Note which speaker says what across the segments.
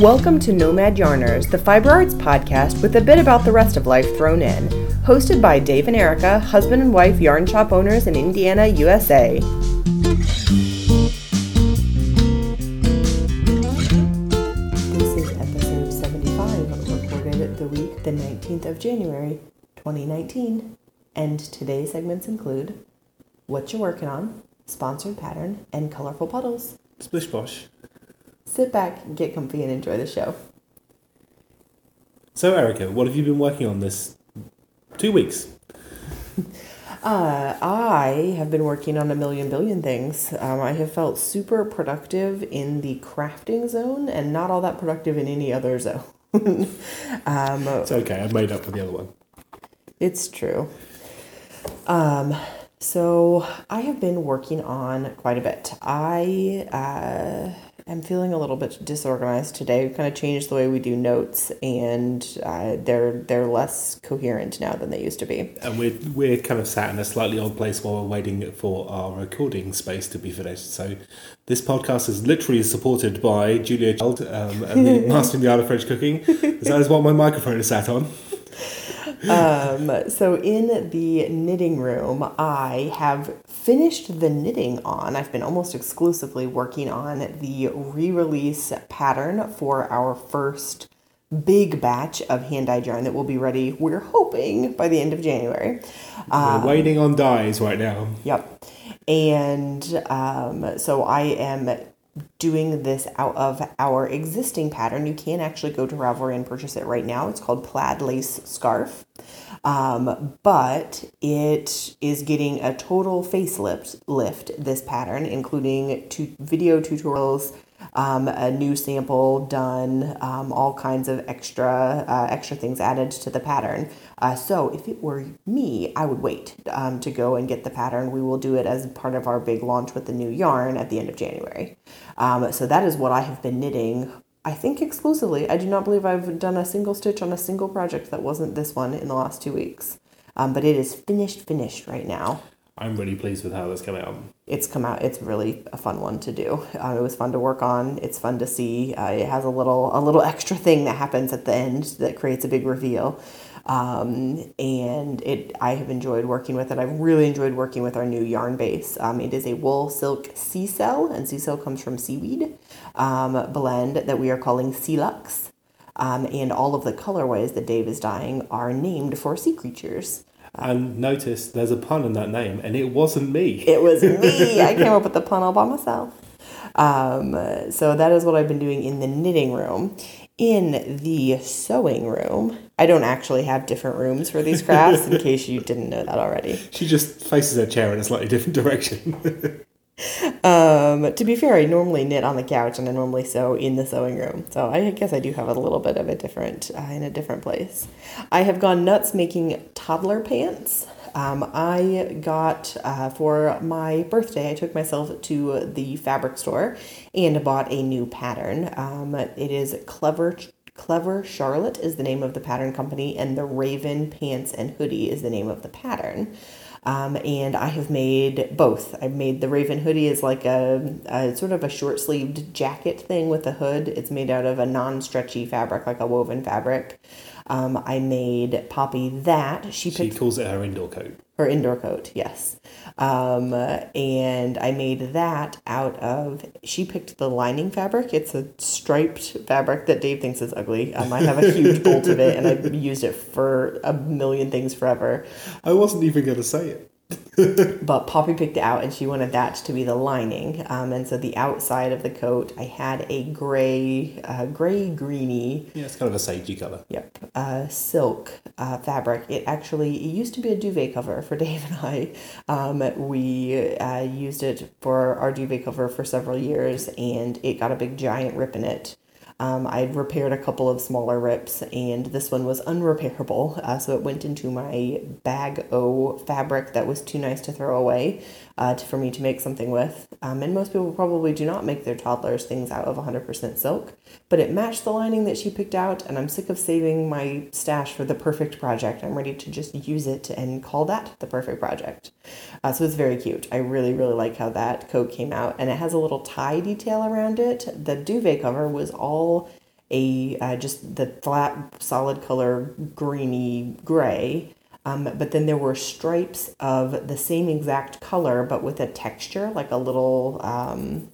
Speaker 1: Welcome to Nomad Yarns, the fiber arts podcast with a bit about the rest of life thrown in. Hosted by Dave and Erica, husband and wife yarn shop owners in Indiana, USA. This is episode 75, recorded the week the 19th of January, 2019. And today's segments include What You're Working On, Sponsored Pattern, and Colorful Puddles.
Speaker 2: Splish Bosh.
Speaker 1: Sit back, get comfy, and enjoy the show.
Speaker 2: So, Erica, what have you been working on this two weeks?
Speaker 1: Uh, I have been working on a million billion things. Um, I have felt super productive in the crafting zone and not all that productive in any other zone. um,
Speaker 2: It's okay, I've made up for the other one.
Speaker 1: it's true. Um, so I have been working on quite a bit. I uh, am feeling a little bit disorganized today. We've kind of changed the way we do notes, and uh, they're they're less coherent now than they used to be.
Speaker 2: And we're, we're kind of sat in a slightly odd place while we're waiting for our recording space to be finished. So, this podcast is literally supported by Julia Child um, and the Mastering the Art of French Cooking. That is what my microphone is sat on.
Speaker 1: Um, so in the knitting room, I have finished the knitting on. I've been almost exclusively working on the re-release pattern for our first big batch of hand-dyed yarn that will be ready. We're hoping by the end of January.
Speaker 2: we're waiting on dyes right now.
Speaker 1: Yep. And um, so I am doing this out of our existing pattern. You can actually go to Ravelry and purchase it right now. It's called Plaid Lace Scarf. Um, but it is getting a total facelift lift this pattern, including two video tutorials, um, a new sample done, um, all kinds of extra uh, extra things added to the pattern. Uh, so if it were me, I would wait um, to go and get the pattern. We will do it as part of our big launch with the new yarn at the end of January. Um, so that is what I have been knitting. I think exclusively. I do not believe I've done a single stitch on a single project that wasn't this one in the last two weeks. Um, but it is finished, finished right now
Speaker 2: I'm really pleased with how this came out.
Speaker 1: it's come out. It's really a fun one to do. Uh, it was fun to work on. It's fun to see. Uh, it has a little a little extra thing that happens at the end that creates a big reveal. Um, and it I have enjoyed working with it. I've really enjoyed working with our new yarn base. Um, it is a wool silk sea cell, and sea cell comes from seaweed um, blend that we are calling Sea Lux. Um, and all of the colorways that Dave is dyeing are named for sea creatures.
Speaker 2: And notice there's a pun in that name, and it wasn't me.
Speaker 1: It was me. I came up with the pun all by myself. Um, so that is what I've been doing in the knitting room. In the sewing room, I don't actually have different rooms for these crafts, in case you didn't know that already.
Speaker 2: She just faces her chair in a slightly different direction.
Speaker 1: Um, to be fair, I normally knit on the couch and I normally sew in the sewing room. So I guess I do have a little bit of a different, uh, in a different place. I have gone nuts making toddler pants. Um, I got uh, for my birthday, I took myself to the fabric store and bought a new pattern. Um, it is Clever Clever Charlotte is the name of the pattern company, and the Raven Pants and Hoodie is the name of the pattern. Um, and I have made both. I've made the Raven hoodie is like a, a sort of a short sleeved jacket thing with a hood. It's made out of a non stretchy fabric, like a woven fabric. Um, I made Poppy that. She
Speaker 2: she calls it her indoor coat.
Speaker 1: her indoor coat, yes. Um, and I made that out of, she picked the lining fabric. It's a striped fabric that Dave thinks is ugly. Um, I have a huge bolt of it and I've used it for a million things forever.
Speaker 2: I wasn't even going to say it.
Speaker 1: But Poppy picked it out and she wanted that to be the lining. Um, and so the outside of the coat, I had a gray, uh, gray greeny
Speaker 2: Yeah, it's kind of a sagey colour.
Speaker 1: Yep, uh, silk uh, fabric. It actually it used to be a duvet cover for Dave and I. Um, we uh, used it for our duvet cover for several years, and it got a big giant rip in it. Um, I'd repaired a couple of smaller rips, and this one was unrepairable, uh, so it went into my bag O fabric that was too nice to throw away uh, to, for me to make something with. Um, and most people probably do not make their toddlers things out of 100% silk, but it matched the lining that she picked out, and I'm sick of saving my stash for the perfect project. I'm ready to just use it and call that the perfect project. Uh, so it's very cute. I really, really like how that coat came out, and it has a little tie detail around it. The duvet cover was all a uh, just the flat solid color greeny gray. Um, but then there were stripes of the same exact color, but with a texture, like a little. Um,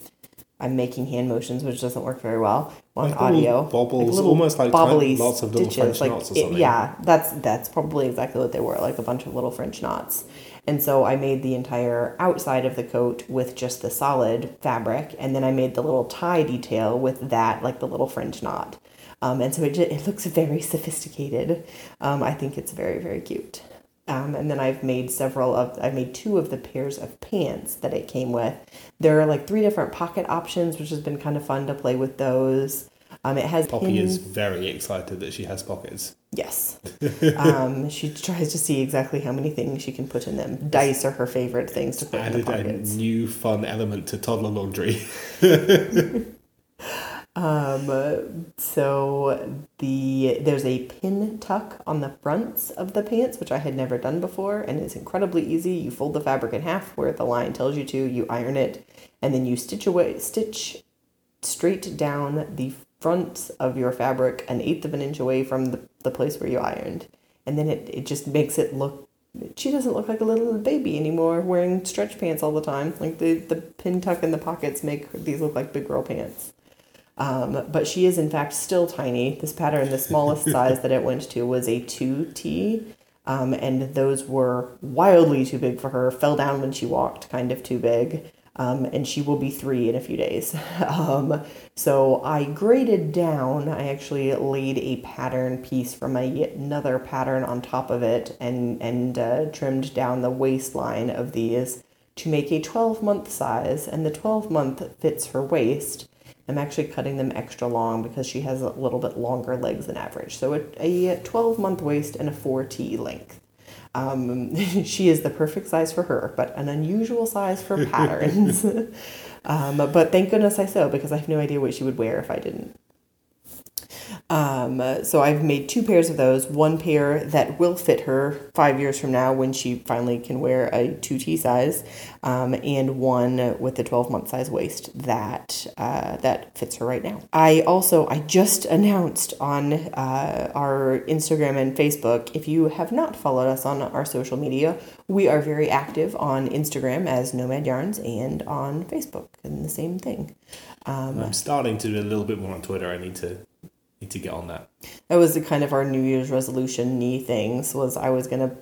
Speaker 1: I'm making hand motions, which doesn't work very well on
Speaker 2: Like
Speaker 1: audio.
Speaker 2: bobbles,
Speaker 1: little
Speaker 2: almost like
Speaker 1: bobbly
Speaker 2: lots of little
Speaker 1: stitches,
Speaker 2: French
Speaker 1: like
Speaker 2: knots or
Speaker 1: it- yeah, that's that's probably exactly what they were, like a bunch of little French knots. And so I made the entire outside of the coat with just the solid fabric, and then I made the little tie detail with that, like the little French knot. Um, and so it, it looks very sophisticated. Um, I think it's very very cute. Um, and then I've made several of I've made two of the pairs of pants that it came with. There are like three different pocket options, which has been kind of fun to play with those. Um, it has
Speaker 2: Poppy
Speaker 1: pins-
Speaker 2: is very excited that she has pockets.
Speaker 1: Yes. um, she tries to see exactly how many things she can put in them. Dice are her favorite things to put in the
Speaker 2: Added a
Speaker 1: pockets.
Speaker 2: new fun element to toddler laundry.
Speaker 1: Um, so the there's a pin tuck on the fronts of the pants, which I had never done before, and it's incredibly easy. You fold the fabric in half where the line tells you to. You iron it, and then you stitch away stitch straight down the front of your fabric an eighth of an inch away from the, the place where you ironed, and then it it just makes it look. She doesn't look like a little baby anymore wearing stretch pants all the time. Like the, the pin tuck in the pockets make these look like big girl pants. Um, but she is in fact still tiny. This pattern, the smallest size that it went to was a 2T. Um, and those were wildly too big for her. Fell down when she walked, kind of too big. Um, and she will be three in a few days. Um, so I graded down. I actually laid a pattern piece from a, yet another pattern on top of it and and uh, trimmed down the waistline of these to make a 12 month size. And the 12 month fits her waist. I'm actually cutting them extra long because she has a little bit longer legs than average. So a, a 12 month waist and a 4T length. Um, she is the perfect size for her, but an unusual size for patterns. um, but thank goodness I sew because I have no idea what she would wear if I didn't. Um, so I've made two pairs of those. One pair that will fit her five years from now when she finally can wear a 2T size, um, and one with a 12 month size waist that uh, that fits her right now. I also I just announced on uh, our Instagram and Facebook. If you have not followed us on our social media, we are very active on Instagram as Nomad Yarns and on Facebook, and the same thing. Um,
Speaker 2: I'm starting to do a little bit more on Twitter. I need to need to get on that.
Speaker 1: that was the kind of our New Year's resolution knee things was I was gonna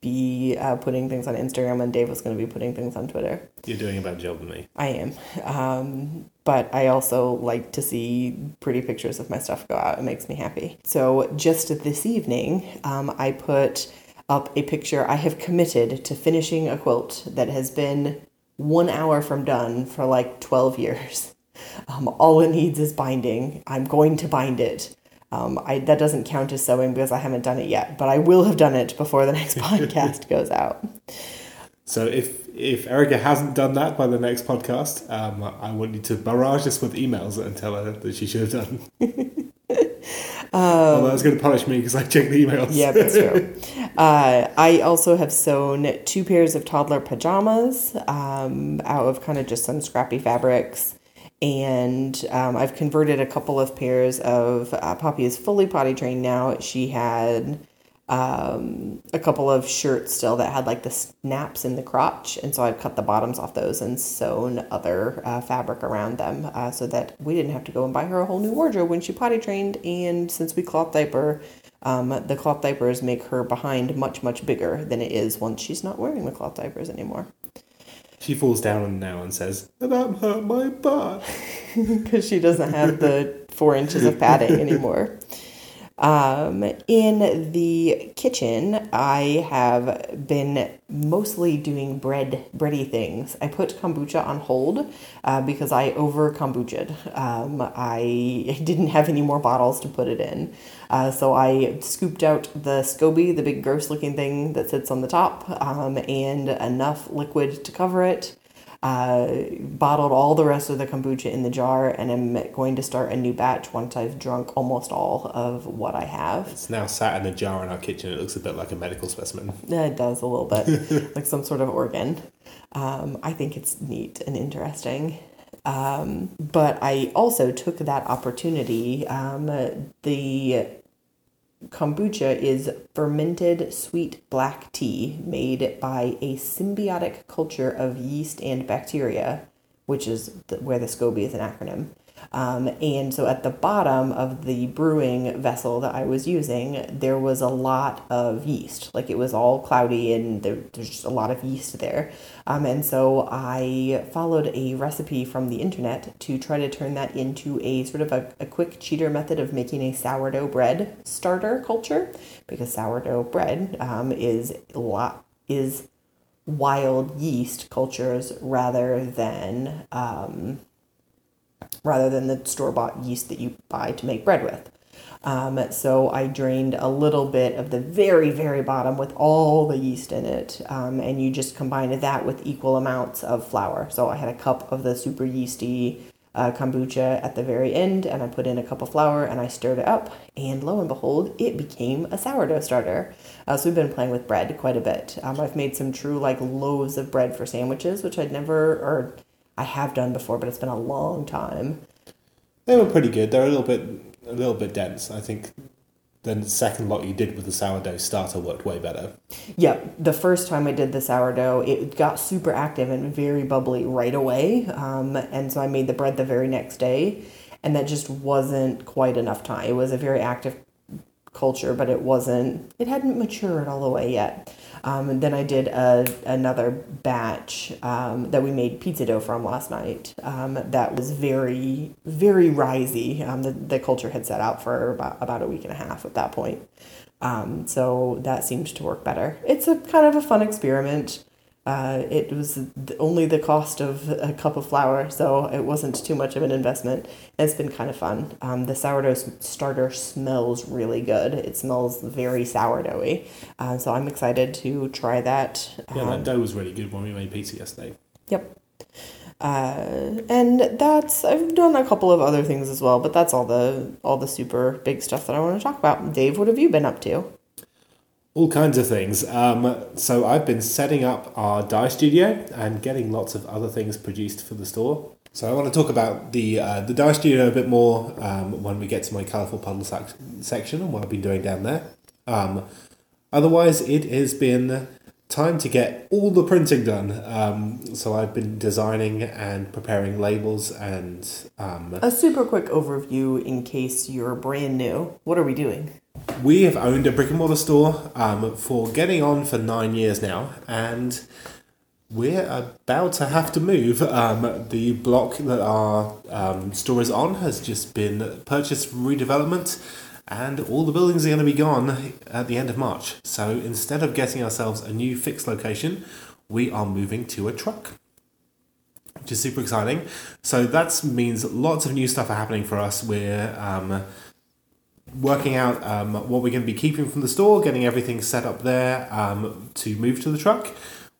Speaker 1: be uh, putting things on Instagram and Dave was gonna be putting things on Twitter.
Speaker 2: You're doing a better job than me.
Speaker 1: I am, um, but I also like to see pretty pictures of my stuff go out. It makes me happy. So just this evening, um, I put up a picture. I have committed to finishing a quilt that has been one hour from done for like twelve years. Um, all it needs is binding. I'm going to bind it. Um, I, that doesn't count as sewing because I haven't done it yet, but I will have done it before the next podcast goes out.
Speaker 2: So if if Erica hasn't done that by the next podcast, um, I want you to barrage us with emails and tell her that she should have done. Although that's going to punish me because I check the emails.
Speaker 1: Yeah, that's true. uh, I also have sewn two pairs of toddler pajamas um, out of kind of just some scrappy fabrics. And um, I've converted a couple of pairs of uh, Poppy is fully potty trained now. She had um, a couple of shirts still that had like the snaps in the crotch, and so I've cut the bottoms off those and sewn other uh, fabric around them uh, so that we didn't have to go and buy her a whole new wardrobe when she potty trained. And since we cloth diaper, um, the cloth diapers make her behind much much bigger than it is once she's not wearing the cloth diapers anymore
Speaker 2: She falls down now and says, "And I'm hurt my butt."
Speaker 1: because she doesn't have the four inches of padding anymore. Um, in the kitchen, I have been mostly doing bread, bready things. I put kombucha on hold uh, because I over kombucha'd. Um, I didn't have any more bottles to put it in. Uh, so I scooped out the SCOBY, the big gross looking thing that sits on the top, um, and enough liquid to cover it uh, bottled all the rest of the kombucha in the jar and I'm going to start a new batch once I've drunk almost all of what I have.
Speaker 2: It's now sat in a jar in our kitchen. It looks a bit like a medical specimen.
Speaker 1: Yeah, It does a little bit, like some sort of organ. Um, I think it's neat and interesting. Um, but I also took that opportunity. Um, the kombucha is fermented sweet black tea made by a symbiotic culture of yeast and bacteria, which is the, where the SCOBY is an acronym. Um, and so at the bottom of the brewing vessel that I was using, there was a lot of yeast. Like it was all cloudy and there, there's just a lot of yeast there. Um, and so I followed a recipe from the internet to try to turn that into a sort of a, a quick cheater method of making a sourdough bread starter culture because sourdough bread um, is a lot is wild yeast cultures rather than um, rather than the store bought yeast that you buy to make bread with. Um, so I drained a little bit of the very, very bottom with all the yeast in it, um, and you just combined that with equal amounts of flour. So I had a cup of the super yeasty uh, kombucha at the very end, and I put in a cup of flour and I stirred it up, and lo and behold, it became a sourdough starter. Uh, so we've been playing with bread quite a bit. Um, I've made some true like loaves of bread for sandwiches, which I'd never or I have done before, but it's been a long time.
Speaker 2: They were pretty good. They're a little bit a little bit dense. I think the second lot you did with the sourdough starter worked way better.
Speaker 1: Yeah, the first time I did the sourdough, it got super active and very bubbly right away. Um, and so I made the bread the very next day, and that just wasn't quite enough time. It was a very active culture, but it wasn't, it hadn't matured all the way yet. Um, and then I did a, another batch um, that we made pizza dough from last night. Um, that was very, very risey. Um, the, the culture had set out for about, about a week and a half at that point. Um, so that seemed to work better. It's a kind of a fun experiment. Uh, it was only the cost of a cup of flour, so it wasn't too much of an investment. It's been kind of fun. Um, the sourdough starter smells really good. It smells very sourdoughy, uh, so I'm excited to try that.
Speaker 2: Yeah,
Speaker 1: Um,
Speaker 2: that dough was really good when we made pizza yesterday.
Speaker 1: Yep. Uh, and that's I've done a couple of other things as well, but that's all the all the super big stuff that I want to talk about. Dave, what have you been up to?
Speaker 2: All kinds of things. Um, so I've been setting up our dye studio and getting lots of other things produced for the store. So I want to talk about the uh, the dye studio a bit more um, when we get to my colourful puddle sec- section and what I've been doing down there. Um, otherwise, it has been time to get all the printing done. Um, so I've been designing and preparing labels and um,
Speaker 1: A super quick overview in case you're brand new. What are we doing?
Speaker 2: We have owned a brick and mortar store um, for getting on for nine years now, and we're about to have to move. Um, the block that our um, store is on has just been purchased for redevelopment, and all the buildings are going to be gone at the end of March. So instead of getting ourselves a new fixed location, we are moving to a truck. Which is super exciting. So that means lots of new stuff are happening for us. We're um, working out um, what we're going to be keeping from the store, getting everything set up there um, to move to the truck.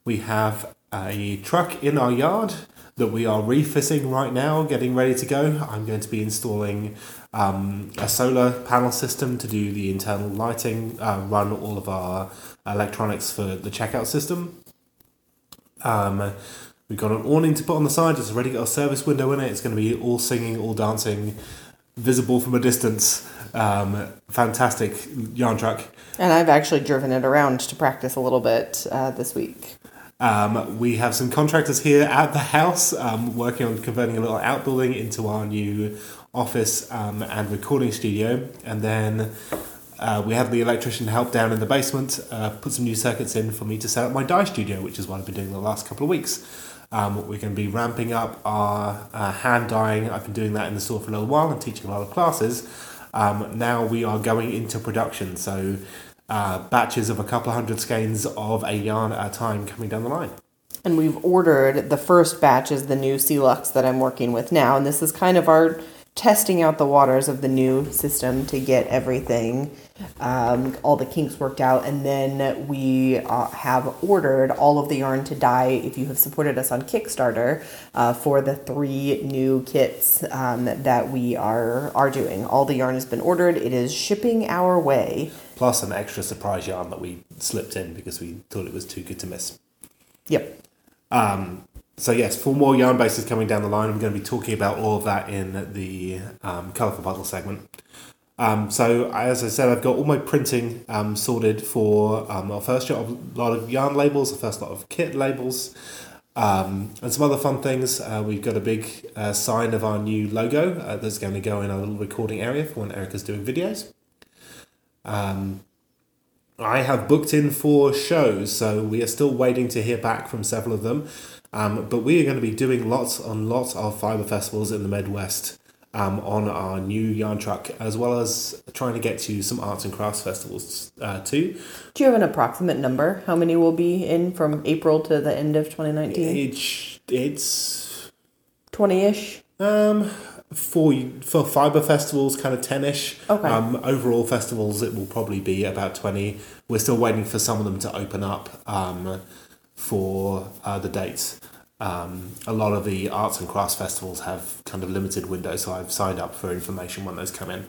Speaker 2: We have a truck in our yard that we are refitting right now, getting ready to go. I'm going to be installing um, a solar panel system to do the internal lighting, uh, run all of our electronics for the checkout system. Um, we've got an awning to put on the side. It's already got a service window in it. It's going to be all singing, all dancing, visible from a distance. Um, fantastic yarn truck.
Speaker 1: And I've actually driven it around to practice a little bit uh, this week.
Speaker 2: Um, we have some contractors here at the house um, working on converting a little outbuilding into our new office um, and recording studio. And then uh, we have the electrician help down in the basement, uh, put some new circuits in for me to set up my dye studio, which is what I've been doing the last couple of weeks. Um, we're going to be ramping up our uh, hand dyeing. I've been doing that in the store for a little while and teaching a lot of classes. Um, now we are going into production, so uh, batches of a couple hundred skeins of a yarn at a time coming down the line.
Speaker 1: And we've ordered the first batch is the new Celux that I'm working with now. And this is kind of our testing out the waters of the new system to get everything, um, all the kinks worked out. And then we uh, have ordered all of the yarn to dye, if you have supported us on Kickstarter, uh, for the three new kits um, that we are, are doing. All the yarn has been ordered, it is shipping our way.
Speaker 2: Plus an extra surprise yarn that we slipped in because we thought it was too good to miss.
Speaker 1: Yep.
Speaker 2: Um, so yes, four more yarn bases coming down the line, we're going to be talking about all of that in the um, colourful puddle segment. Um, so as I said, I've got all my printing um, sorted for um, our first lot of, lot of yarn labels, the first lot of kit labels, um, and some other fun things. Uh, we've got a big uh, sign of our new logo uh, that's going to go in our little recording area for when Erica's doing videos. Um, I have booked in four shows, so we are still waiting to hear back from several of them. Um, but we are going to be doing lots and lots of fibre festivals in the Midwest um, on our new yarn truck, as well as trying to get to some arts and crafts festivals uh, too.
Speaker 1: Do you have an approximate number? How many will be in from April to the end of 2019?
Speaker 2: It's it's
Speaker 1: 20 ish?
Speaker 2: um for for fiber festivals kind of 10ish
Speaker 1: Okay.
Speaker 2: um overall festivals it will probably be about 20 we're still waiting for some of them to open up um for uh, the dates. Um, a lot of the arts and crafts festivals have kind of limited windows so i've signed up for information when those come in.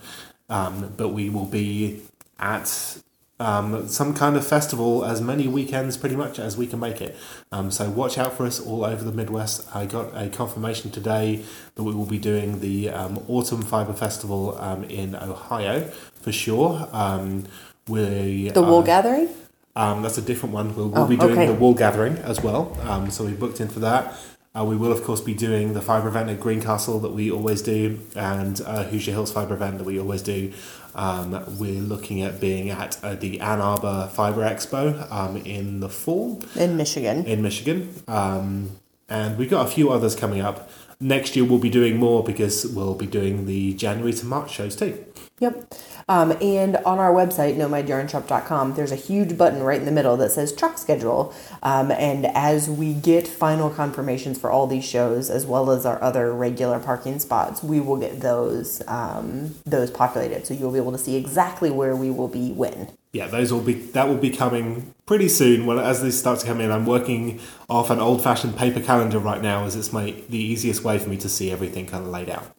Speaker 2: Um, but we will be at um, some kind of festival as many weekends pretty much as we can make it. Um, so watch out for us all over the Midwest. I got a confirmation today that we will be doing the um, Autumn Fiber Festival um, in Ohio for sure. Um, we
Speaker 1: The wool
Speaker 2: are-
Speaker 1: gathering?
Speaker 2: um, that's a different one. We'll, we'll
Speaker 1: Oh,
Speaker 2: be doing
Speaker 1: okay.
Speaker 2: the wool gathering as well. Um, so we booked in for that. Uh, we will, of course, be doing the fibre event at Greencastle that we always do, and uh, Hoosier Hills fibre event that we always do. Um, we're looking at being at uh, the Ann Arbor Fibre Expo um, in the fall
Speaker 1: In Michigan.
Speaker 2: in Michigan. Um, and we've got a few others coming up. Next year, we'll be doing more because we'll be doing the January to March shows too.
Speaker 1: Yep. Um, and on our website, nomadyarnshop.com, there's a huge button right in the middle that says truck schedule. Um, and as we get final confirmations for all these shows, as well as our other regular parking spots, we will get those um, those populated. So you'll be able to see exactly where we will be when.
Speaker 2: yeah, those will be that will be coming pretty soon. When as these start to come in, I'm working off an old fashioned paper calendar right now, as it's my the easiest way for me to see everything kind of laid out.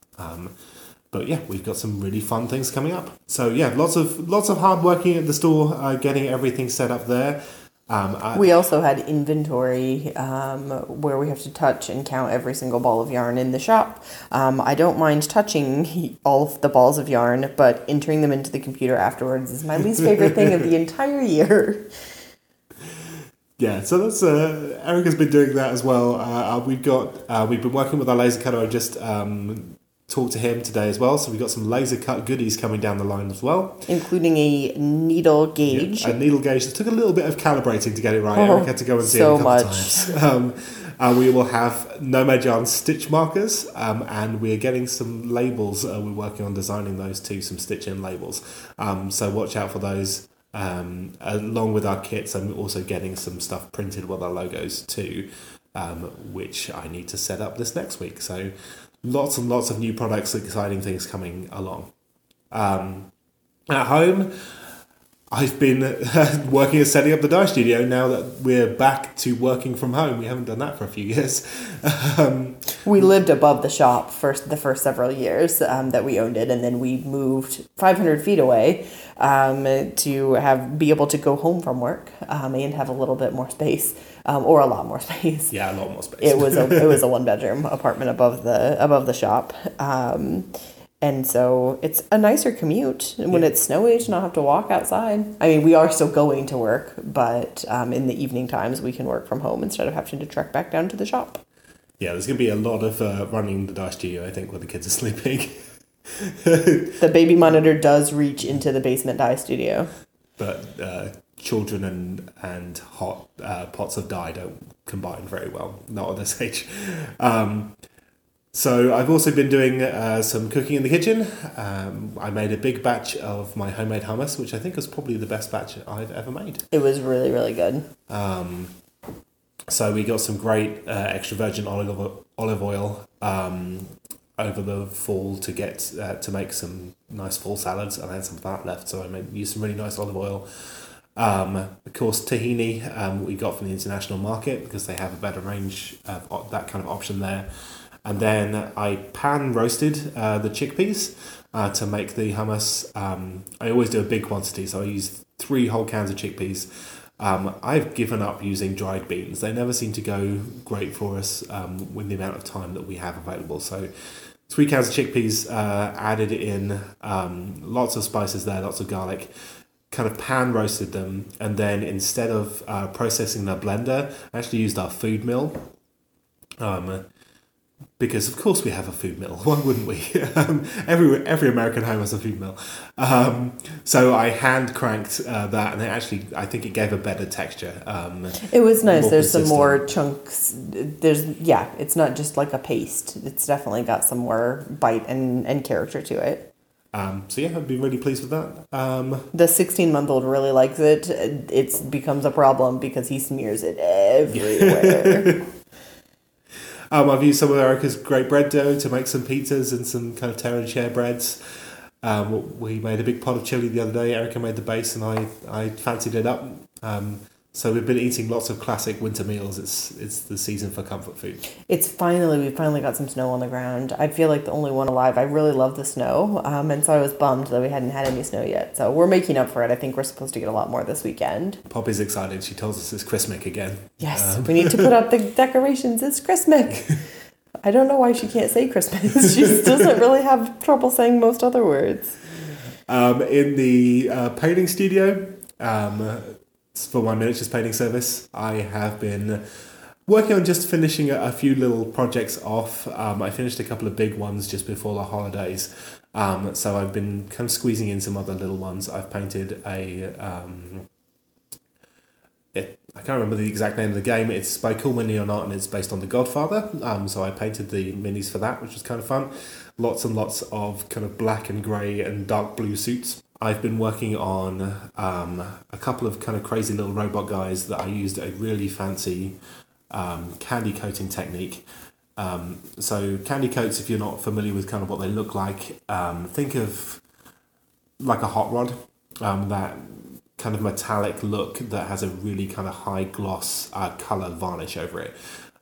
Speaker 2: But yeah, we've got some really fun things coming up. So yeah, lots of lots of hard working at the store, uh, getting everything set up there. Um, I,
Speaker 1: We also had inventory um, where we have to touch and count every single ball of yarn in the shop. Um, I don't mind touching all of the balls of yarn, but entering them into the computer afterwards is my least favorite thing of the entire year.
Speaker 2: Yeah, so that's uh, Erica's been doing that as well. Uh, uh, we've got uh, we've been working with our laser cutter. I just um, talked to him today as well. So we've got some laser cut goodies coming down the line as well.
Speaker 1: Including a needle gauge.
Speaker 2: A needle gauge. It took a little bit of calibrating to get it right.
Speaker 1: Oh,
Speaker 2: Eric had to go and see
Speaker 1: so
Speaker 2: it a couple
Speaker 1: much.
Speaker 2: times. Um, uh, we will have Nomad Yarn stitch markers, um, and we're getting some labels. Uh, we're working on designing those too, some stitch in labels. Um, so watch out for those. Um, along with our kits, I'm also getting some stuff printed with our logos too, um, which I need to set up this next week. So lots and lots of new products, exciting things coming along. Um, at home, I've been working at setting up the dye studio now that we're back to working from home. We haven't done that for a few years. um,
Speaker 1: We lived above the shop for the first several years um, that we owned it, and then we moved 500 feet away um, to have be able to go home from work um, and have a little bit more space, um, or a lot more space.
Speaker 2: yeah, a lot more space.
Speaker 1: It was a it was a one bedroom apartment above the above the shop. Um, and so it's a nicer commute when
Speaker 2: Yeah.
Speaker 1: it's snowy to not have to walk outside. I mean, we are still going to work, but um, in the evening times we can work from home instead of having to trek back down to the shop.
Speaker 2: yeah, there's going to be a lot of uh, running the dye studio, I think, when the kids are sleeping.
Speaker 1: The baby monitor does reach into the basement dye studio.
Speaker 2: but uh, children and and hot uh, pots of dye don't combine very well, not at this age. Um, so I've also been doing uh, some cooking in the kitchen. Um, I made a big batch of my homemade hummus, which I think was probably the best batch I've ever made.
Speaker 1: It was really really good.
Speaker 2: Um, so we got some great uh, extra virgin olive olive oil um, over the fall to get uh, to make some nice fall salads, and I had some of that left, so I made used some really nice olive oil. Um, of course, tahini um, we got from the international market because they have a better range of op- that kind of option there. And then I pan roasted uh, the chickpeas uh, to make the hummus. Um, I always do a big quantity, so I use three whole cans of chickpeas. Um, I've given up using dried beans. They never seem to go great for us um, with the amount of time that we have available. So, three cans of chickpeas, uh, added in um, lots of spices there, lots of garlic, kind of pan roasted them, and then instead of uh, processing the blender, I actually used our food mill. Um, because of course we have a food mill. Why wouldn't we? um, every every American home has a food mill. Um, so I hand cranked uh, that, and it actually I think it gave a better texture. Um,
Speaker 1: It was nice. There's some more chunks. There's yeah, it's not just like a paste. It's definitely got some more bite and and character to it.
Speaker 2: Um, so yeah, I've been really pleased with that. Um,
Speaker 1: The 16 month old really likes it. It becomes a problem because he smears it everywhere.
Speaker 2: um, I've used some of Erica's great bread dough to make some pizzas and some kind of tear and share breads. Um, we made a big pot of chili the other day. Erica made the base, and I I fancied it up. Um, so we've been eating lots of classic winter meals. It's it's the season for comfort food.
Speaker 1: it's finally we finally got some snow on the ground. I feel like the only one alive. I really love the snow, um, and so I was bummed that we hadn't had any snow yet. So we're making up for it. I think we're supposed to get a lot more this weekend.
Speaker 2: Poppy's excited. She tells us it's Christmas again.
Speaker 1: Yes,
Speaker 2: Um,
Speaker 1: we need to put up the decorations. It's Christmas. I don't know why she can't say Christmas. She doesn't really have trouble saying most other words.
Speaker 2: Um, in the uh, painting studio, um, for my miniatures painting service, I have been working on just finishing a, a few little projects off. Um, I finished a couple of big ones just before the holidays. Um, so I've been kind of squeezing in some other little ones. I've painted a. Um, it, I can't remember the exact name of the game. It's by Cool Mini or Not, and it's based on The Godfather. Um, so I painted the minis for that, which was kind of fun. Lots and lots of kind of black and grey and dark blue suits. I've been working on um, a couple of kind of crazy little robot guys that I used a really fancy um, candy coating technique. Um, so candy coats, if you're not familiar with kind of what they look like, um, think of like a hot rod, um, that kind of metallic look that has a really kind of high gloss uh, color varnish over it.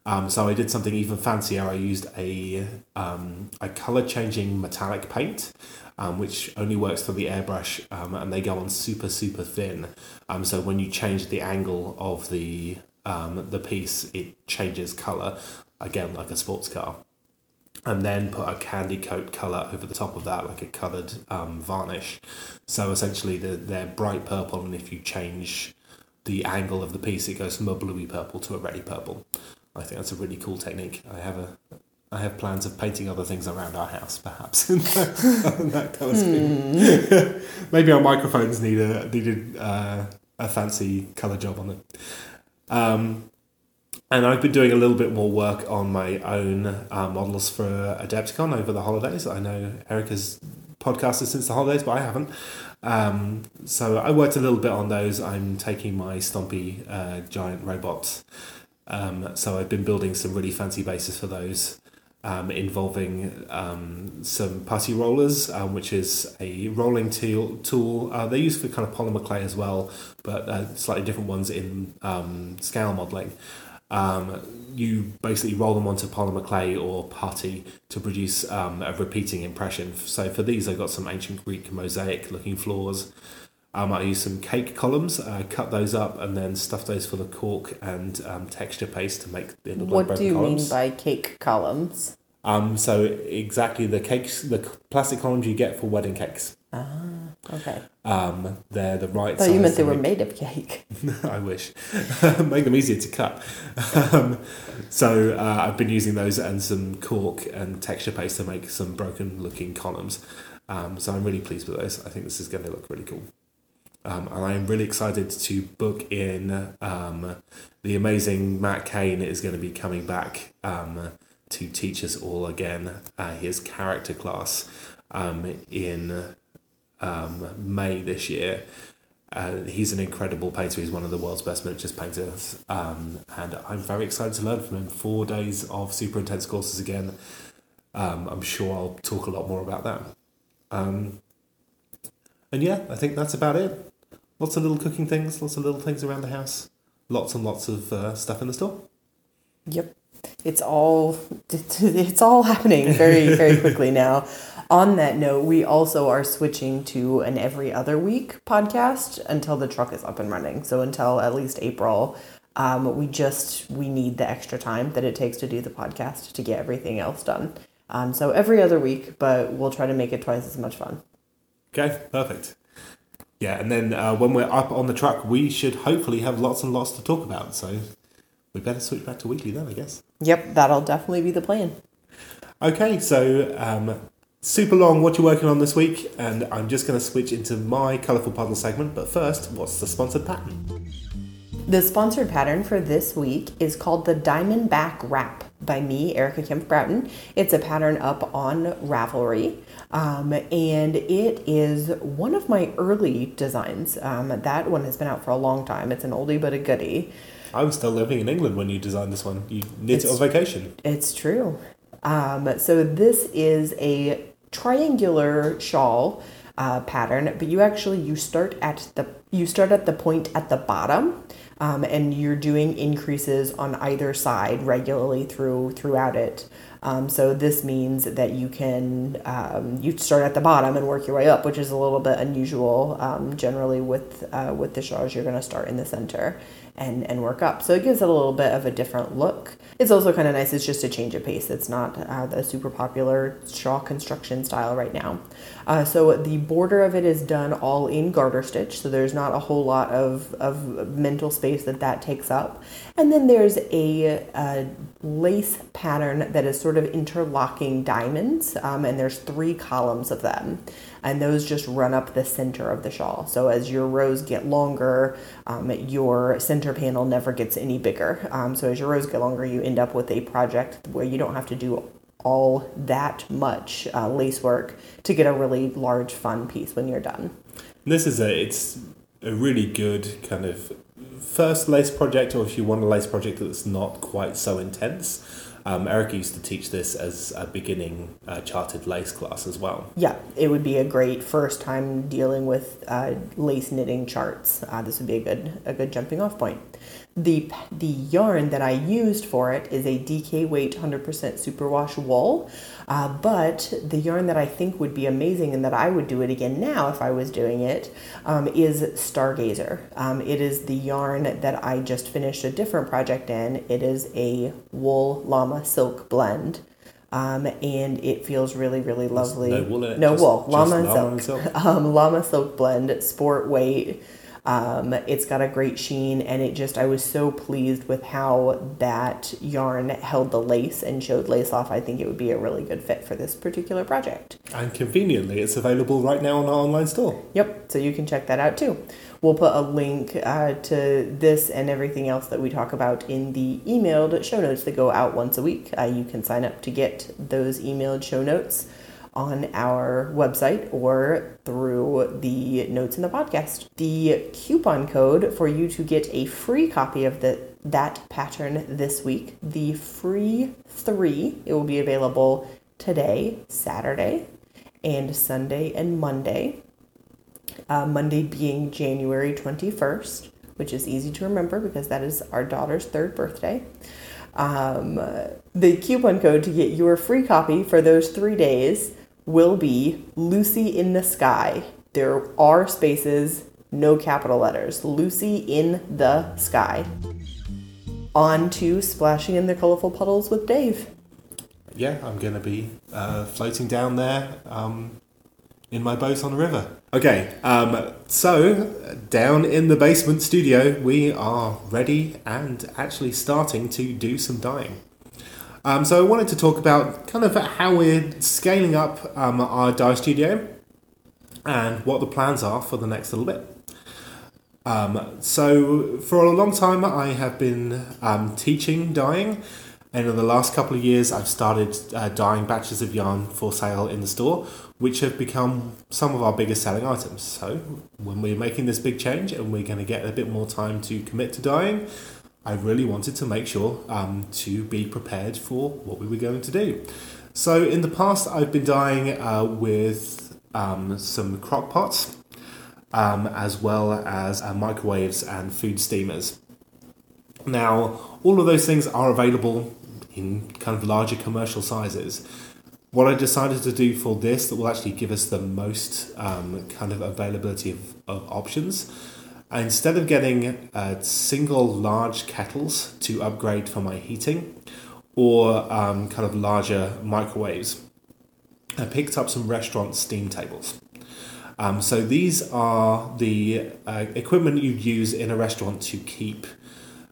Speaker 2: Um, so I did something even fancier. I used a um, a color changing metallic paint, um, which only works for the airbrush, um, and they go on super super thin. Um, so when you change the angle of the um, the piece, it changes color again like a sports car and then put a candy coat color over the top of that, like a colored um, varnish. So essentially, they're, they're bright purple, and if you change the angle of the piece, it goes from a bluey purple to a reddy purple. I think that's a really cool technique. I have a I have plans of painting other things around our house, perhaps. in that, colour scheme. Maybe our microphones need a needed uh, a fancy color job on them. Um, and I've been doing a little bit more work on my own uh, models for Adepticon over the holidays. I know Erica's podcasted since the holidays, but I haven't. Um, so I worked a little bit on those. I'm taking my Stompy uh, giant robots. Um, so I've been building some really fancy bases for those. Um, involving um, some putty rollers, um, which is a rolling tool. tool. Uh, they're used for kind of polymer clay as well, but uh, slightly different ones in um, scale modeling. Um, you basically roll them onto polymer clay or putty to produce um, a repeating impression. So for these, I've got some ancient Greek mosaic looking floors. Um, I use some cake columns, uh, cut those up, and then stuff those full of cork and um, texture paste to make the like
Speaker 1: What do you
Speaker 2: columns.
Speaker 1: mean by cake columns?
Speaker 2: Um, so exactly the cakes, the plastic columns you get for wedding cakes.
Speaker 1: Ah, okay.
Speaker 2: Um, they're the right
Speaker 1: thought
Speaker 2: size.
Speaker 1: you meant
Speaker 2: to
Speaker 1: they were
Speaker 2: make-
Speaker 1: made of cake.
Speaker 2: I wish. Make them easier to cut. um, so uh, I've been using those and some cork and texture paste to make some broken looking columns. Um, so I'm really pleased with those. I think this is going to look really cool. Um, and I'm really excited to book in um, the amazing Matt Kane is going to be coming back um, to teach us all again uh, his character class um, in um, May this year. Uh, he's an incredible painter. He's one of the world's best miniatures painters, um, and I'm very excited to learn from him. Four days of super intense courses again. Um, I'm sure I'll talk a lot more about that. Um, and yeah, I think that's about it. Lots of little cooking things, lots of little things around the house, lots and lots of uh, stuff in the store.
Speaker 1: Yep. It's all it's all happening very very quickly now. On that note, we also are switching to an every other week podcast until the truck is up and running. So until at least April, um, we just we need the extra time that it takes to do the podcast to get everything else done. Um, so every other week, but we'll try to make it twice as much fun.
Speaker 2: Okay, perfect. Yeah, and then uh, when we're up on the truck, we should hopefully have lots and lots to talk about. So we better switch back to weekly then, I guess.
Speaker 1: Yep, that'll definitely be the plan.
Speaker 2: Okay, so um, super long what you're working on this week, and I'm just going to switch into my colourful puddle segment. But first, what's the sponsored pattern?
Speaker 1: The sponsored pattern for this week is called the Diamondback Wrap by me, Erica Kemp Broughton. It's a pattern up on Ravelry, um, and it is one of my early designs. Um, that one has been out for a long time. It's an oldie but a goodie.
Speaker 2: I was still living in England when you designed this one. You knit it on vacation.
Speaker 1: It's true. Um, so this is a triangular shawl uh, pattern, but you actually you start at the you start at the point at the bottom, um, and you're doing increases on either side regularly through throughout it. Um, so this means that you can um, you start at the bottom and work your way up, which is a little bit unusual. Um, generally, with uh, with the shawls, you're going to start in the center and and work up. So it gives it a little bit of a different look. It's also kind of nice. It's just a change of pace. It's not uh, super popular shawl construction style right now. Uh, so the border of it is done all in garter stitch. So there's not a whole lot of of mental space that that takes up. And then there's a, a lace pattern that is sort of interlocking diamonds, um, and there's three columns of them and those just run up the center of the shawl. So as your rows get longer, um, your center panel never gets any bigger. Um, so as your rows get longer, you end up with a project where you don't have to do all that much uh, lace work to get a really large fun piece when you're done.
Speaker 2: This is a it's a really good kind of first lace project, or if you want a lace project that's not quite so intense. Um, Erica used to teach this as a beginning uh, charted lace class as well.
Speaker 1: Yeah, it would be a great first time dealing with uh, lace knitting charts. Uh, this would be a good a good jumping off point. The the yarn that I used for it is a DK weight 100% superwash wool, uh, but the yarn that I think would be amazing and that I would do it again now if I was doing it um, is Stargazer. Um, it is the yarn that I just finished a different project in. It is a wool llama silk blend. Um, and it feels really, really lovely.
Speaker 2: no wool
Speaker 1: No
Speaker 2: just-
Speaker 1: wool,
Speaker 2: just
Speaker 1: llama,
Speaker 2: llama silk.
Speaker 1: silk. Um, llama silk blend, sport weight. Um, it's got a great sheen, and it just I was so pleased with how that yarn held the lace and showed lace off. I think it would be a really good fit for this particular project.
Speaker 2: And conveniently, it's available right now on our online store.
Speaker 1: Yep, so you can check that out too. We'll put a link uh, to this and everything else that we talk about in the emailed show notes that go out once a week. Uh, you can sign up to get those emailed show notes on our website or through the notes in the podcast. The coupon code for you to get a free copy of the that pattern this week, the free 3, it will be available today, Saturday, and Sunday and Monday. Uh, Monday being January 21st, which is easy to remember because that is our daughter's third birthday. Um, the coupon code to get your free copy for those three days will be Lucy in the Sky. There are spaces, no capital letters. Lucy in the Sky. On to splashing in the colorful puddles with Dave.
Speaker 2: Yeah, I'm going to be uh, floating down there um, in my boat on the river. Okay, um, so down in the basement studio, we are ready and actually starting to do some dyeing. Um, so I wanted to talk about kind of how we're scaling up um, our dye studio and what the plans are for the next little bit. Um, so for a long time, I have been um, teaching dyeing, and in the last couple of years, I've started uh, dyeing batches of yarn for sale in the store, which have become some of our biggest selling items. So when we're making this big change and we're going to get a bit more time to commit to dyeing, I really wanted to make sure um, to be prepared for what we were going to do. So in the past, I've been dyeing uh, with um, some crock pots, um, as well as uh, microwaves and food steamers. Now, all of those things are available in kind of larger commercial sizes. what I decided to do for this that will actually give us the most um, kind of availability of, of options. Instead of getting uh, single large kettles to upgrade for my heating or um, kind of larger microwaves, I picked up some restaurant steam tables. Um, so these are the uh, equipment you'd use in a restaurant to keep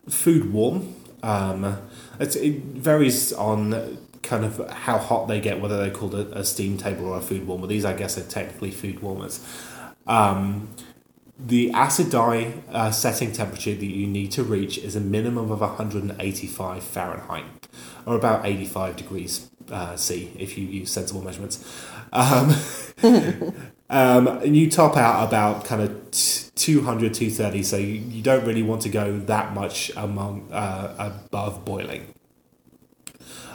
Speaker 2: food warm. Um, it varies on kind of how hot they get, whether they're called a, a steam table or a food warmer. These, I guess, are technically food warmers. Um, the acid dye uh, setting temperature that you need to reach is a minimum of 185 Fahrenheit, or about 85 degrees uh, C if you use sensible measurements. Um, um, and you top out about kind of t- 200, 230, so you, you don't really want to go that much among uh, above boiling.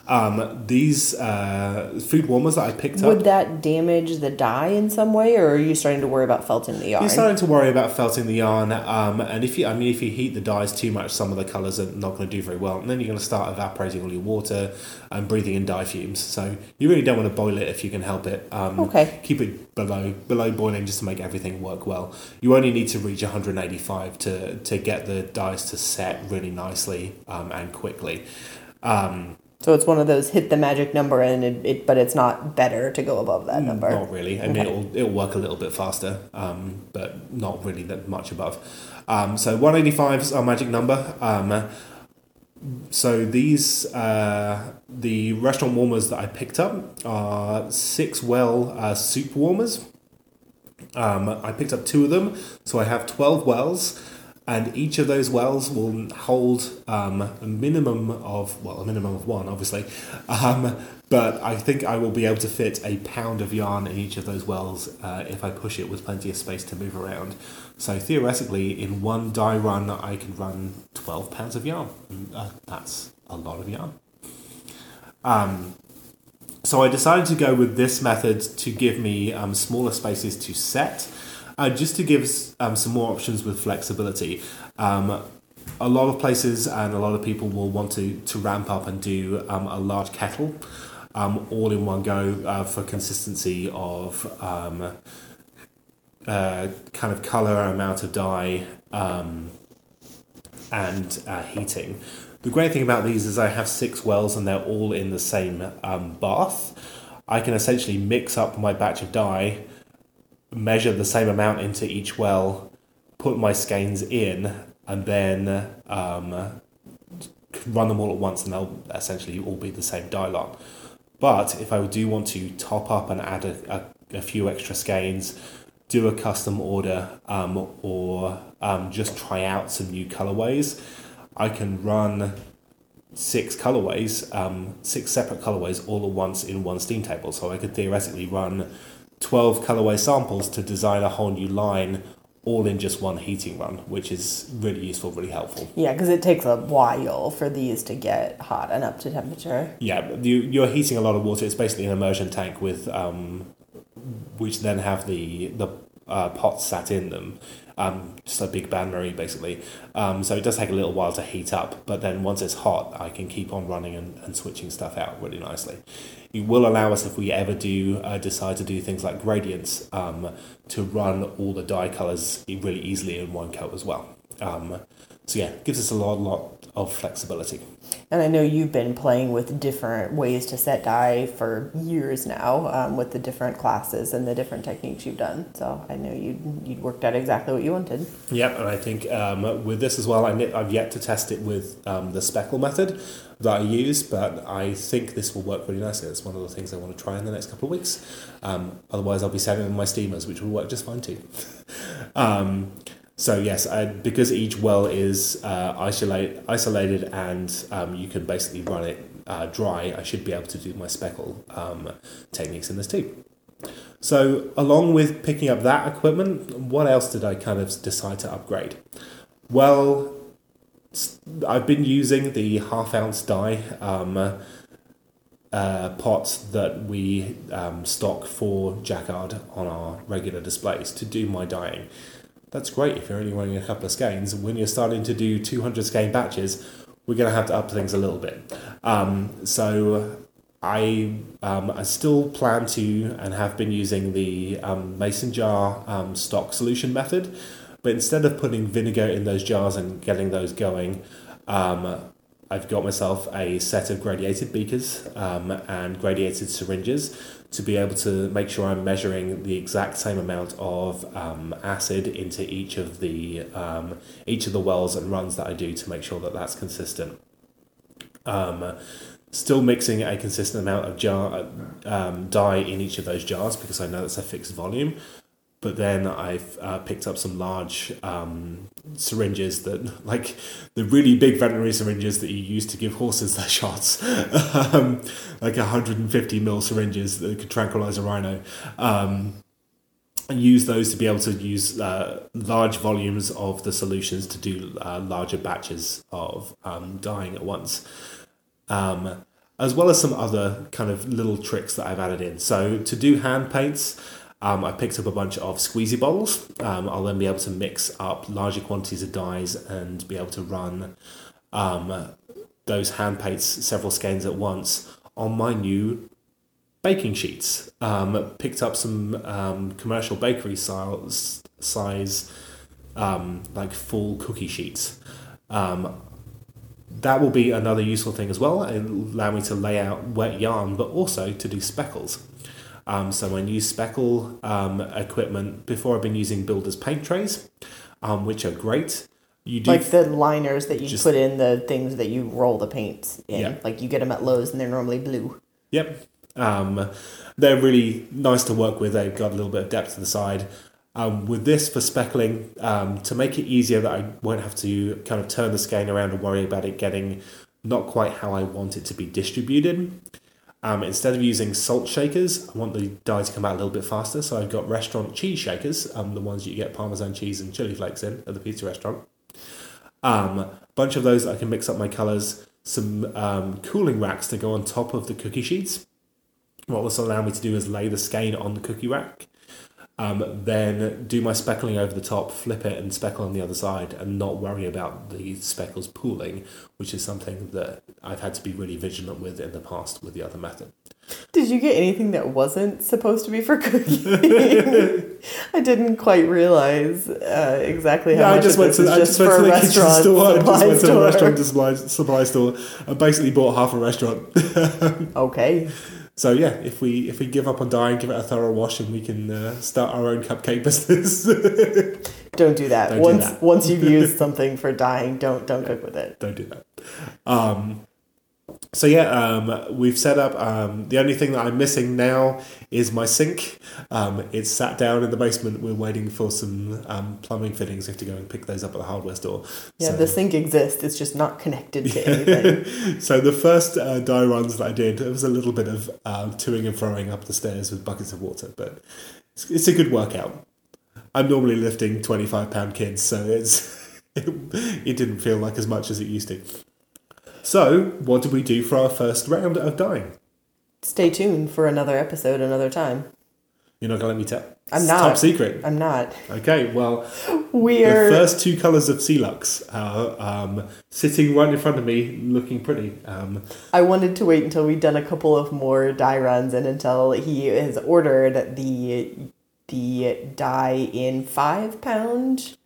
Speaker 2: Um, these uh, food warmers that I picked
Speaker 1: Would
Speaker 2: up.
Speaker 1: Would that damage the dye in some way, or are you starting to worry about felting the yarn?
Speaker 2: You're starting to worry about felting the yarn, um, and if you, I mean, if you heat the dyes too much, some of the colours are not going to do very well, and then you're going to start evaporating all your water and breathing in dye fumes. So you really don't want to boil it if you can help it. Um,
Speaker 1: Okay.
Speaker 2: Keep it below below boiling just to make everything work well. You only need to reach 185 to to get the dyes to set really nicely um, and quickly. Um,
Speaker 1: so it's one of those hit the magic number, and it, it but it's not better to go above that number.
Speaker 2: Not really. I mean,
Speaker 1: Okay.
Speaker 2: it'll it'll work a little bit faster, um, but not really that much above. Um, so one eighty five is our magic number. Um, so these uh, the restaurant warmers that I picked up are six well uh, soup warmers. Um, I picked up two of them, so I have twelve wells, and each of those wells will hold um, a minimum of well, a minimum of one, obviously. Um, but I think I will be able to fit a pound of yarn in each of those wells uh, if I push it with plenty of space to move around. So theoretically, in one dye run, I can run twelve pounds of yarn. Uh, that's a lot of yarn. Um, so I decided to go with this method to give me um, smaller spaces to set, uh, just to give um, some more options with flexibility. Um, a lot of places and a lot of people will want to, to ramp up and do um, a large kettle um, all in one go uh, for consistency of um, uh, kind of color, amount of dye, um, and uh, heating. The great thing about these is I have six wells and they're all in the same um, bath. I can essentially mix up my batch of dye, measure the same amount into each well, put my skeins in, and then um, run them all at once, and they'll essentially all be the same dye lot. But if I do want to top up and add a, a, a few extra skeins, do a custom order, um, or um, just try out some new colorways, I can run six colorways, um, six separate colorways all at once in one steam table. So I could theoretically run 12 colorway samples to design a whole new line all in just one heating run, which is really useful, really helpful.
Speaker 1: Yeah, because it takes a while for these to get hot and up to temperature.
Speaker 2: Yeah, you, you're heating a lot of water. It's basically an immersion tank with, um, which then have the the uh, pots sat in them, um, just a big bain marie basically. Um, so it does take a little while to heat up, but then once it's hot, I can keep on running and, and switching stuff out really nicely. It will allow us if we ever do uh, decide to do things like gradients um, to run all the dye colors really easily in one coat as well. Um, so yeah, gives us a lot, lot of flexibility.
Speaker 1: And I know you've been playing with different ways to set dye for years now, um, with the different classes and the different techniques you've done. So I know you you worked out exactly what you wanted.
Speaker 2: Yep, and I think um, with this as well, I I've yet to test it with um, the speckle method that I use, but I think this will work really nicely. It's one of the things I want to try in the next couple of weeks. Um, otherwise, I'll be selling my steamers, which will work just fine too. so yes, I, because each well is uh, isolate, isolated and um, you can basically run it uh, dry, I should be able to do my speckle um, techniques in this too. So, along with picking up that equipment, what else did I kind of decide to upgrade? Well, I've been using the half ounce dye um, uh, pots that we um, stock for Jacquard on our regular displays to do my dyeing. That's great if you're only running a couple of skeins. When you're starting to do 200 skein batches, we're going to have to up things a little bit. Um, so I um, I still plan to and have been using the um, mason jar um, stock solution method, but instead of putting vinegar in those jars and getting those going, um, I've got myself a set of gradiated beakers um, and gradiated syringes to be able to make sure I'm measuring the exact same amount of um, acid into each of the um, each of the wells and runs that I do to make sure that that's consistent. Um, still mixing a consistent amount of jar um, dye in each of those jars because I know it's a fixed volume. But then I've uh, picked up some large um, syringes that, like the really big veterinary syringes that you use to give horses their shots, um, like 150 mil syringes that could tranquilize a rhino. Um, and use those to be able to use uh, large volumes of the solutions to do uh, larger batches of um, dyeing at once um, as well as some other kind of little tricks that I've added in. So to do hand paints, um, I picked up a bunch of squeezy bottles. Um, I'll then be able to mix up larger quantities of dyes and be able to run um, those hand paints several skeins at once on my new baking sheets. Um, picked up some um, commercial bakery size, size um, like full cookie sheets. Um, that will be another useful thing as well. It'll allow me to lay out wet yarn, but also to do speckles. Um, so I use speckle um, equipment before I've been using builders paint trays, um, which are great.
Speaker 1: You do like the liners that you just, put in the things that you roll the paints in. Yeah. Like you get them at Lowe's and they're normally blue.
Speaker 2: Yep. Um, they're really nice to work with. They've got a little bit of depth to the side. Um, with this for speckling, um, to make it easier that I won't have to kind of turn the skein around and worry about it getting not quite how I want it to be distributed. Um, instead of using salt shakers, I want the dye to come out a little bit faster. So I've got restaurant cheese shakers, um, the ones you get Parmesan cheese and chili flakes in at the pizza restaurant. Um, bunch of those I can mix up my colours. Some um, cooling racks to go on top of the cookie sheets. What this will allow me to do is lay the skein on the cookie rack um, then do my speckling over the top, flip it and speckle on the other side, and not worry about the speckles pooling, which is something that I've had to be really vigilant with in the past with the other method.
Speaker 1: Did you get anything that wasn't supposed to be for cooking? I didn't quite realize uh, exactly how yeah, much I just went to, I just went to the kitchen store. I just went to a
Speaker 2: restaurant supply, supply store and basically bought half a restaurant.
Speaker 1: okay.
Speaker 2: So yeah, if we if we give up on dyeing, give it a thorough wash, and we can uh, start our own cupcake business.
Speaker 1: don't do that. Don't once do that. once you've used something for dyeing, don't don't cook with it.
Speaker 2: Don't do that. Um, so yeah, um, we've set up. Um, the only thing that I'm missing now is my sink. Um, it's sat down in the basement. We're waiting for some um, plumbing fittings. We have to go and pick those up at the hardware store.
Speaker 1: Yeah, so, the sink exists. It's just not connected to anything.
Speaker 2: so the first uh, dye runs that I did, it was a little bit of uh, toing and froing up the stairs with buckets of water, but it's, it's a good workout. I'm normally lifting 25 pound kids, so it's it, it didn't feel like as much as it used to. So, what did we do for our first round of dyeing?
Speaker 1: Stay tuned for another episode another time.
Speaker 2: You're not going to let me tell?
Speaker 1: I'm not.
Speaker 2: Top secret.
Speaker 1: I'm not.
Speaker 2: Okay, well,
Speaker 1: we're.
Speaker 2: The first two colours of Celux are um, sitting right in front of me, looking pretty. Um,
Speaker 1: I wanted to wait until we'd done a couple of more dye runs and until he has ordered the the dye in five pound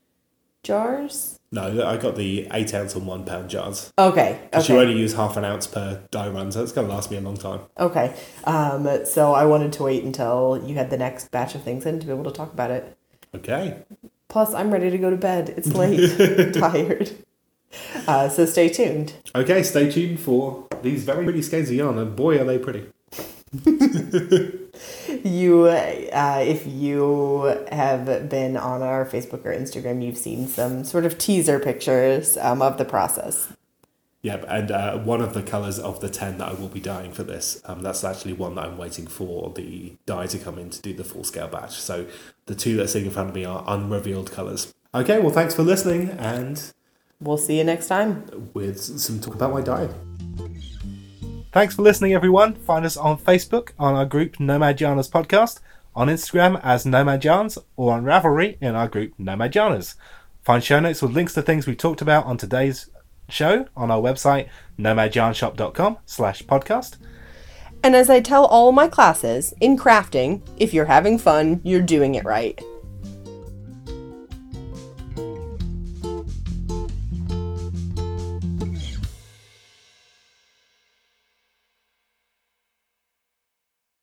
Speaker 1: jars.
Speaker 2: No, I got the eight ounce and one pound jars.
Speaker 1: Okay.
Speaker 2: Because okay. you only use half an ounce per dye run, so it's going to last me a long time.
Speaker 1: Okay. Um, so I wanted to wait until you had the next batch of things in to be able to talk about it.
Speaker 2: Okay.
Speaker 1: Plus, I'm ready to go to bed. It's late. tired. Uh, so stay tuned.
Speaker 2: Okay, stay tuned for these very pretty skeins of yarn, and boy, are they pretty.
Speaker 1: you, uh, if you have been on our Facebook or Instagram, you've seen some sort of teaser pictures um, of the process.
Speaker 2: Yep, and uh, one of the colours of the 10 that I will be dyeing for this, um, that's actually one that I'm waiting for the dye to come in to do the full scale batch. So the two that are sitting in front of me are unrevealed colours. Okay, well, thanks for listening, and
Speaker 1: we'll see you next time
Speaker 2: with some talk about my diet.
Speaker 3: Thanks for listening, everyone. Find us on Facebook on our group Nomad Yarns Podcast, on Instagram as Nomad Yarns, or on Ravelry in our group Nomad Yarns. Find show notes with links to things we talked about on today's show on our website nomadyarnshop.com slash podcast.
Speaker 1: And as I tell all my classes, in crafting, if you're having fun, you're doing it right.